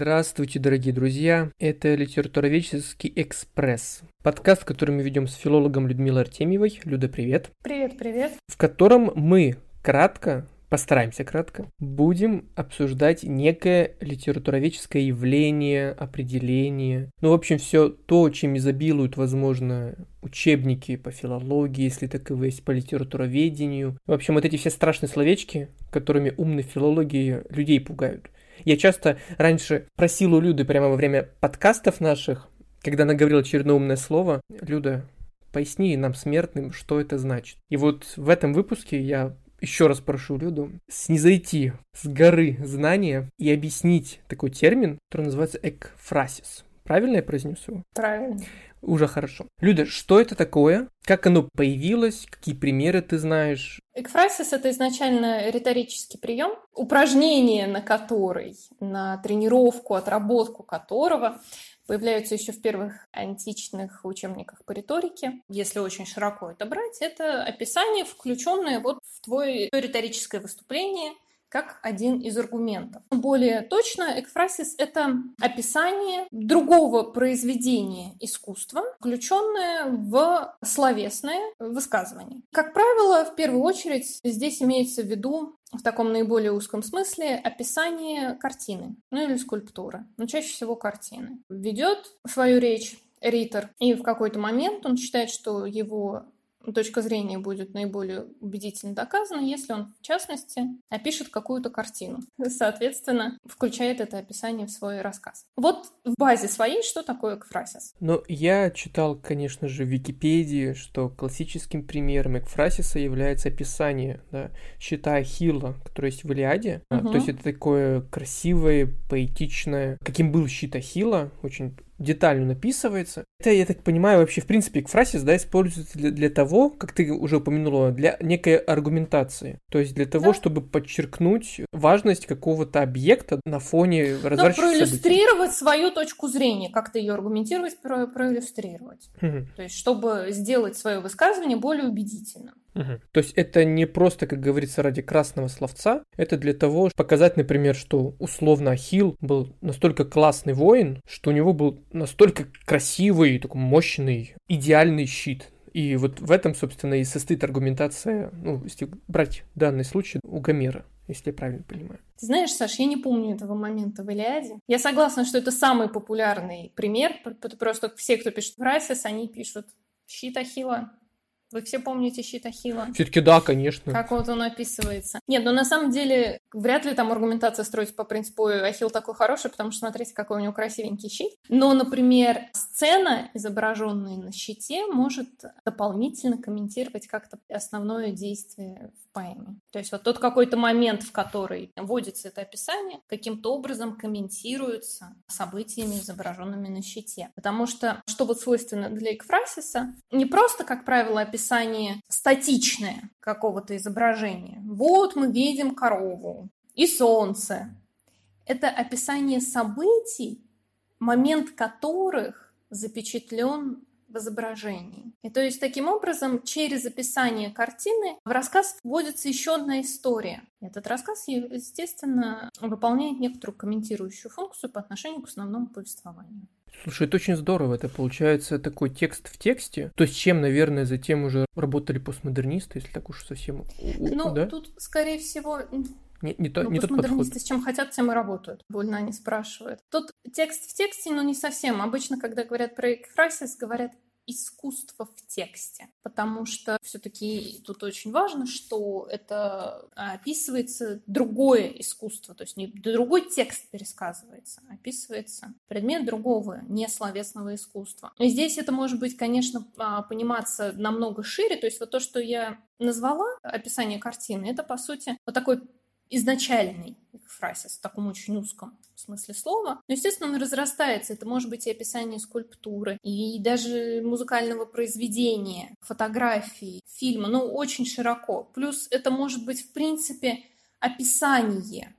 Здравствуйте, дорогие друзья! Это Литературоведческий экспресс. Подкаст, который мы ведем с филологом Людмилой Артемьевой. Люда, привет! Привет, привет! В котором мы кратко постараемся кратко, будем обсуждать некое литературоведческое явление, определение. Ну, в общем, все то, чем изобилуют, возможно, учебники по филологии, если таковые есть, по литературоведению. В общем, вот эти все страшные словечки, которыми умные филологии людей пугают. Я часто раньше просил у Люды прямо во время подкастов наших, когда она говорила очередное умное слово, Люда, поясни нам, смертным, что это значит. И вот в этом выпуске я еще раз прошу Люду снизойти с горы знания и объяснить такой термин, который называется экфрасис. Правильно я произнес его? Правильно. Уже хорошо. Люда, что это такое? Как оно появилось? Какие примеры ты знаешь? Экфрасис — это изначально риторический прием, упражнение на который, на тренировку, отработку которого появляются еще в первых античных учебниках по риторике. Если очень широко это брать, это описание, включенное вот в твое риторическое выступление — как один из аргументов. Более точно, экфрасис — это описание другого произведения искусства, включенное в словесное высказывание. Как правило, в первую очередь здесь имеется в виду в таком наиболее узком смысле описание картины, ну или скульптуры, но чаще всего картины. Ведет свою речь ритор, и в какой-то момент он считает, что его точка зрения будет наиболее убедительно доказана, если он, в частности, опишет какую-то картину. Соответственно, включает это описание в свой рассказ. Вот в базе своей, что такое экфрасис? Ну, я читал, конечно же, в Википедии, что классическим примером экфрасиса является описание да, щита Ахилла, который есть в Илиаде. Угу. То есть это такое красивое, поэтичное, каким был щит Ахилла, очень детально написывается. Это, я так понимаю, вообще, в принципе, фразис, да, используется для, для того, как ты уже упомянула, для некой аргументации. То есть для того, да. чтобы подчеркнуть важность какого-то объекта на фоне разворачивающихся Но проиллюстрировать событий. свою точку зрения, как-то ее аргументировать, про проиллюстрировать. Угу. То есть чтобы сделать свое высказывание более убедительным. Угу. То есть это не просто, как говорится, ради красного словца, это для того, чтобы показать, например, что условно Ахилл был настолько классный воин, что у него был настолько красивый, такой мощный, идеальный щит. И вот в этом, собственно, и состоит аргументация, ну, если брать данный случай у Гомера если я правильно понимаю. Ты знаешь, Саш, я не помню этого момента в Илиаде. Я согласна, что это самый популярный пример. Просто все, кто пишет Фрайсис, они пишут щит Ахилла, вы все помните щит Ахилла? Все-таки да, конечно. Как вот он описывается. Нет, ну на самом деле вряд ли там аргументация строится по принципу Ахилл такой хороший, потому что смотрите, какой у него красивенький щит. Но, например, сцена, изображенная на щите, может дополнительно комментировать как-то основное действие поэме. То есть вот тот какой-то момент, в который вводится это описание, каким-то образом комментируется событиями, изображенными на щите. Потому что, что вот свойственно для экфрасиса, не просто, как правило, описание статичное какого-то изображения. Вот мы видим корову и солнце. Это описание событий, момент которых запечатлен в изображении. И то есть таким образом через описание картины в рассказ вводится еще одна история. Этот рассказ, естественно, выполняет некоторую комментирующую функцию по отношению к основному повествованию. Слушай, это очень здорово. Это получается такой текст в тексте. То, с чем, наверное, затем уже работали постмодернисты, если так уж совсем. Ну, да? тут, скорее всего, не, не, то, ну, не тот подход. с чем хотят, тем и работают. Больно они спрашивают. Тут текст в тексте, но не совсем. Обычно, когда говорят про экфрасис, говорят искусство в тексте, потому что все-таки тут очень важно, что это описывается другое искусство, то есть не другой текст пересказывается, а описывается предмет другого несловесного искусства. И здесь это может быть, конечно, а, пониматься намного шире, то есть вот то, что я назвала описание картины, это, по сути, вот такой изначальный фразис в таком очень узком смысле слова. Но, естественно, он разрастается. Это может быть и описание скульптуры, и даже музыкального произведения, фотографии, фильма. Ну, очень широко. Плюс это может быть, в принципе, описание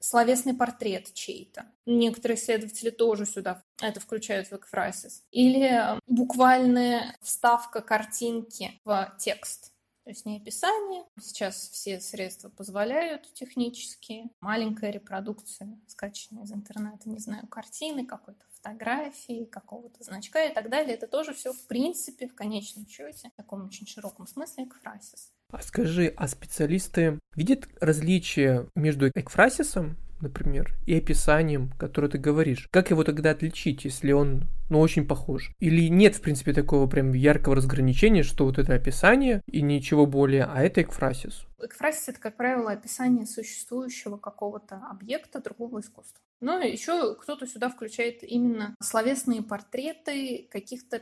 словесный портрет чей-то. Некоторые исследователи тоже сюда это включают в экфрасис. Или буквальная вставка картинки в текст. То есть не описание. Сейчас все средства позволяют технические. Маленькая репродукция, скачанная из интернета, не знаю, картины, какой-то фотографии, какого-то значка и так далее. Это тоже все в принципе, в конечном счете, в таком очень широком смысле, экфрасис. А скажи, а специалисты видят различия между экфрасисом например, и описанием, которое ты говоришь. Как его тогда отличить, если он, ну, очень похож? Или нет, в принципе, такого прям яркого разграничения, что вот это описание и ничего более, а это экфрасис? Экфрасис — это, как правило, описание существующего какого-то объекта другого искусства. Но еще кто-то сюда включает именно словесные портреты каких-то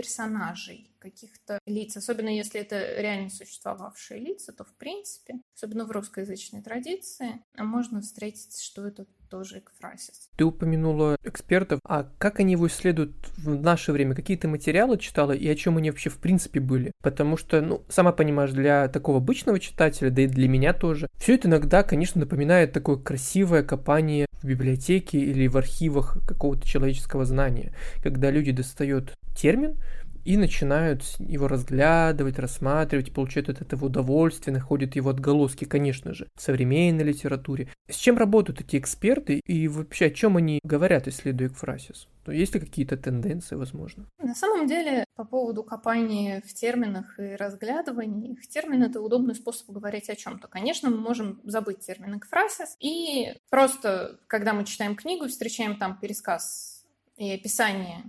персонажей, каких-то лиц, особенно если это реально существовавшие лица, то в принципе, особенно в русскоязычной традиции, можно встретить, что это тоже экфрасис. Ты упомянула экспертов, а как они его исследуют в наше время? Какие то материалы читала и о чем они вообще в принципе были? Потому что, ну, сама понимаешь, для такого обычного читателя, да и для меня тоже, все это иногда, конечно, напоминает такое красивое копание в библиотеке или в архивах какого-то человеческого знания, когда люди достают термин, и начинают его разглядывать, рассматривать, получают от этого удовольствие, находят его отголоски, конечно же, в современной литературе. С чем работают эти эксперты и вообще о чем они говорят, исследуя экфрасис? То есть ли какие-то тенденции, возможно? На самом деле, по поводу копания в терминах и разглядывания их, термин — это удобный способ говорить о чем то Конечно, мы можем забыть термин экфрасис, и просто, когда мы читаем книгу, встречаем там пересказ и описание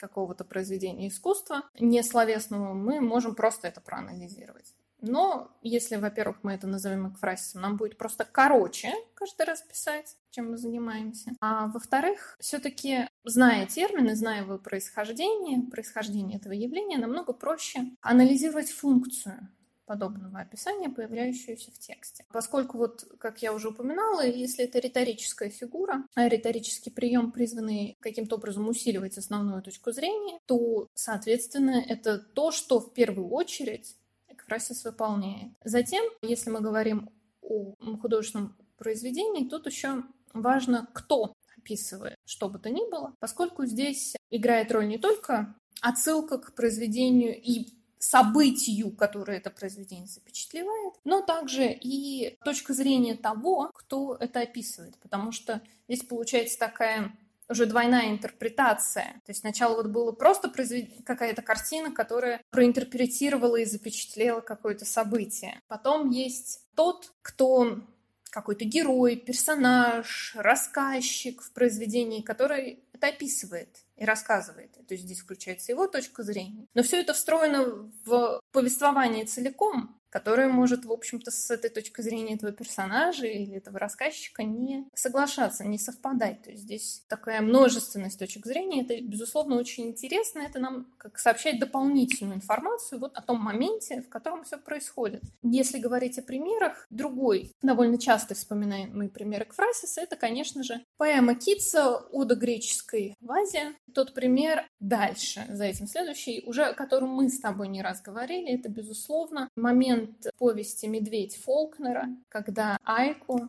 какого-то произведения искусства, не словесного, мы можем просто это проанализировать. Но если, во-первых, мы это назовем экфрасисом, нам будет просто короче каждый раз писать, чем мы занимаемся. А во-вторых, все-таки, зная термины, зная его происхождение, происхождение этого явления, намного проще анализировать функцию подобного описания, появляющуюся в тексте. Поскольку, вот, как я уже упоминала, если это риторическая фигура, а риторический прием, призванный каким-то образом усиливать основную точку зрения, то, соответственно, это то, что в первую очередь экфрасис выполняет. Затем, если мы говорим о художественном произведении, тут еще важно, кто описывает что бы то ни было, поскольку здесь играет роль не только отсылка к произведению и событию, которое это произведение запечатлевает, но также и точка зрения того, кто это описывает, потому что здесь получается такая уже двойная интерпретация. То есть сначала вот было просто произвед... какая-то картина, которая проинтерпретировала и запечатлела какое-то событие. Потом есть тот, кто какой-то герой, персонаж, рассказчик в произведении, который это описывает и рассказывает. То есть здесь включается его точка зрения. Но все это встроено в повествование целиком, которая может, в общем-то, с этой точки зрения этого персонажа или этого рассказчика не соглашаться, не совпадать. То есть здесь такая множественность точек зрения, это, безусловно, очень интересно, это нам как сообщает дополнительную информацию вот о том моменте, в котором все происходит. Если говорить о примерах, другой, довольно часто вспоминаемый пример Экфрасиса, это, конечно же, поэма Китса «Ода греческой вазе». Тот пример дальше, за этим следующий, уже о котором мы с тобой не раз говорили, это, безусловно, момент момент повести «Медведь» Фолкнера, когда Айку,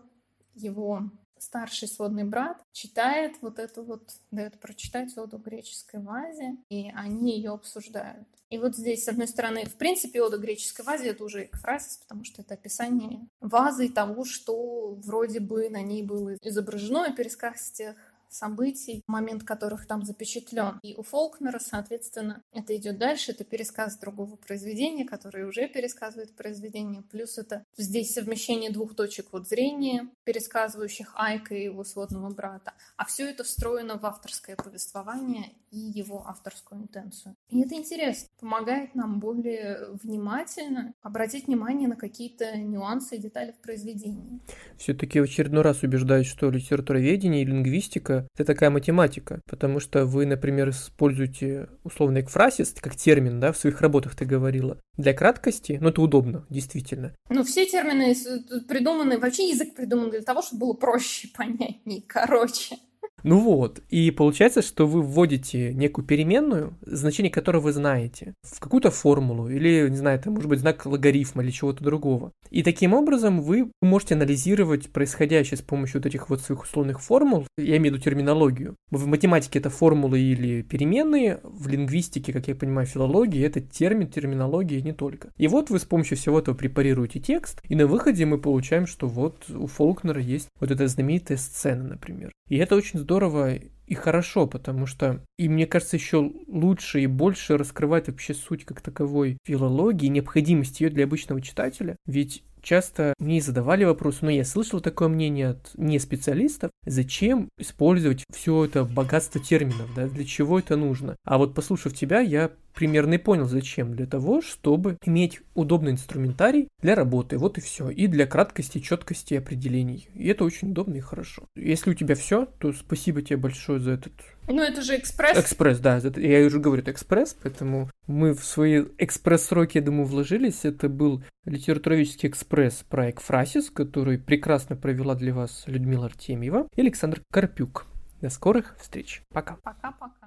его старший сводный брат, читает вот эту вот, дает прочитать оду греческой вазе, и они ее обсуждают. И вот здесь, с одной стороны, в принципе, ода греческой вазе это уже экфразис, потому что это описание вазы и того, что вроде бы на ней было изображено, пересказ тех событий, момент которых там запечатлен. И у Фолкнера, соответственно, это идет дальше, это пересказ другого произведения, которое уже пересказывает произведение, плюс это здесь совмещение двух точек вот зрения, пересказывающих Айка и его сводного брата, а все это встроено в авторское повествование и его авторскую интенцию. И это интересно, помогает нам более внимательно обратить внимание на какие-то нюансы и детали в произведении. Все-таки в очередной раз убеждаюсь, что литературоведение и лингвистика это такая математика, потому что вы, например, используете условный экфрасис как термин, да, в своих работах ты говорила. Для краткости, ну это удобно, действительно. Ну все термины придуманы, вообще язык придуман для того, чтобы было проще, понятнее, короче. Ну вот, и получается, что вы вводите некую переменную, значение которой вы знаете, в какую-то формулу, или, не знаю, это может быть знак логарифма или чего-то другого. И таким образом вы можете анализировать происходящее с помощью вот этих вот своих условных формул, я имею в виду терминологию. В математике это формулы или переменные, в лингвистике, как я понимаю, филологии, это термин, терминология и не только. И вот вы с помощью всего этого препарируете текст, и на выходе мы получаем, что вот у Фолкнера есть вот эта знаменитая сцена, например. И это очень и хорошо, потому что, и мне кажется, еще лучше и больше раскрывает вообще суть как таковой филологии, необходимость ее для обычного читателя. Ведь часто мне задавали вопрос, но я слышал такое мнение от не специалистов, зачем использовать все это богатство терминов, да, для чего это нужно. А вот послушав тебя, я примерно и понял, зачем. Для того, чтобы иметь удобный инструментарий для работы. Вот и все. И для краткости, четкости определений. И это очень удобно и хорошо. Если у тебя все, то спасибо тебе большое за этот... Ну, это же экспресс. Экспресс, да. Я уже говорю, это экспресс, поэтому мы в свои экспресс-сроки, я думаю, вложились. Это был литературоведческий экспресс про Экфрасис, который прекрасно провела для вас Людмила Артемьева и Александр Карпюк. До скорых встреч. Пока. Пока-пока.